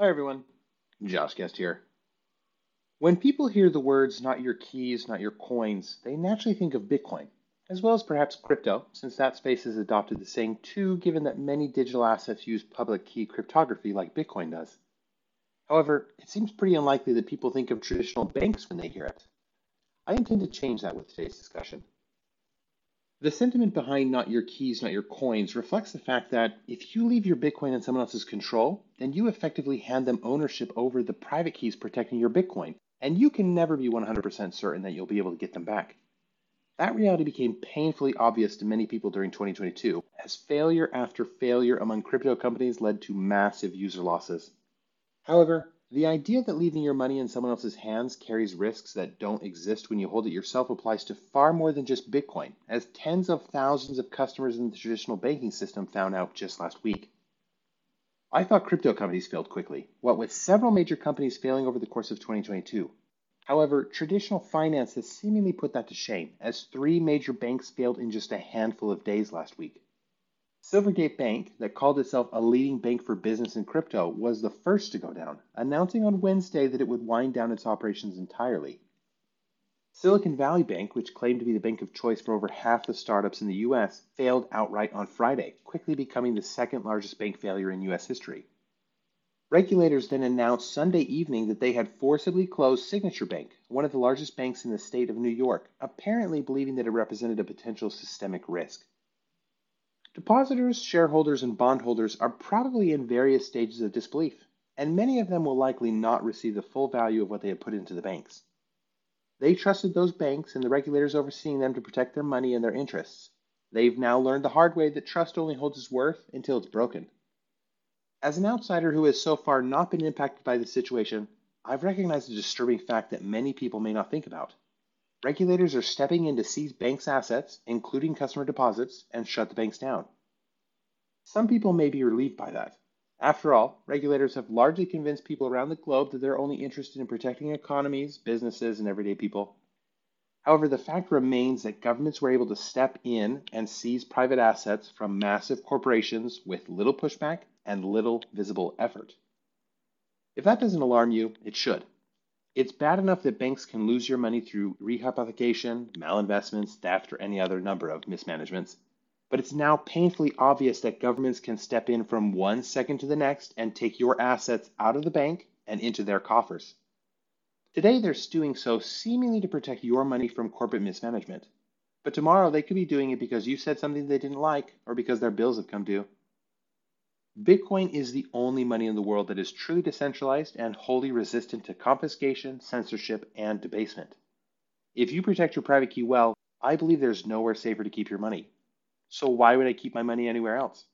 Hi everyone, Josh Guest here. When people hear the words not your keys, not your coins, they naturally think of Bitcoin, as well as perhaps crypto, since that space has adopted the saying too, given that many digital assets use public key cryptography like Bitcoin does. However, it seems pretty unlikely that people think of traditional banks when they hear it. I intend to change that with today's discussion. The sentiment behind not your keys, not your coins reflects the fact that if you leave your Bitcoin in someone else's control, then you effectively hand them ownership over the private keys protecting your Bitcoin, and you can never be 100% certain that you'll be able to get them back. That reality became painfully obvious to many people during 2022 as failure after failure among crypto companies led to massive user losses. However, the idea that leaving your money in someone else's hands carries risks that don't exist when you hold it yourself applies to far more than just Bitcoin, as tens of thousands of customers in the traditional banking system found out just last week. I thought crypto companies failed quickly, what with several major companies failing over the course of 2022. However, traditional finance has seemingly put that to shame, as three major banks failed in just a handful of days last week. Silvergate Bank, that called itself a leading bank for business in crypto, was the first to go down, announcing on Wednesday that it would wind down its operations entirely. Silicon Valley Bank, which claimed to be the bank of choice for over half the startups in the US, failed outright on Friday, quickly becoming the second largest bank failure in US history. Regulators then announced Sunday evening that they had forcibly closed Signature Bank, one of the largest banks in the state of New York, apparently believing that it represented a potential systemic risk. Depositors, shareholders, and bondholders are probably in various stages of disbelief, and many of them will likely not receive the full value of what they have put into the banks. They trusted those banks and the regulators overseeing them to protect their money and their interests. They've now learned the hard way that trust only holds its worth until it's broken. As an outsider who has so far not been impacted by this situation, I've recognized a disturbing fact that many people may not think about. Regulators are stepping in to seize banks' assets, including customer deposits, and shut the banks down. Some people may be relieved by that. After all, regulators have largely convinced people around the globe that they're only interested in protecting economies, businesses, and everyday people. However, the fact remains that governments were able to step in and seize private assets from massive corporations with little pushback and little visible effort. If that doesn't alarm you, it should. It's bad enough that banks can lose your money through rehypothecation, malinvestments, theft, or any other number of mismanagements. But it's now painfully obvious that governments can step in from one second to the next and take your assets out of the bank and into their coffers. Today, they're doing so seemingly to protect your money from corporate mismanagement. But tomorrow, they could be doing it because you said something they didn't like or because their bills have come due. Bitcoin is the only money in the world that is truly decentralized and wholly resistant to confiscation, censorship, and debasement. If you protect your private key well, I believe there's nowhere safer to keep your money. So why would I keep my money anywhere else?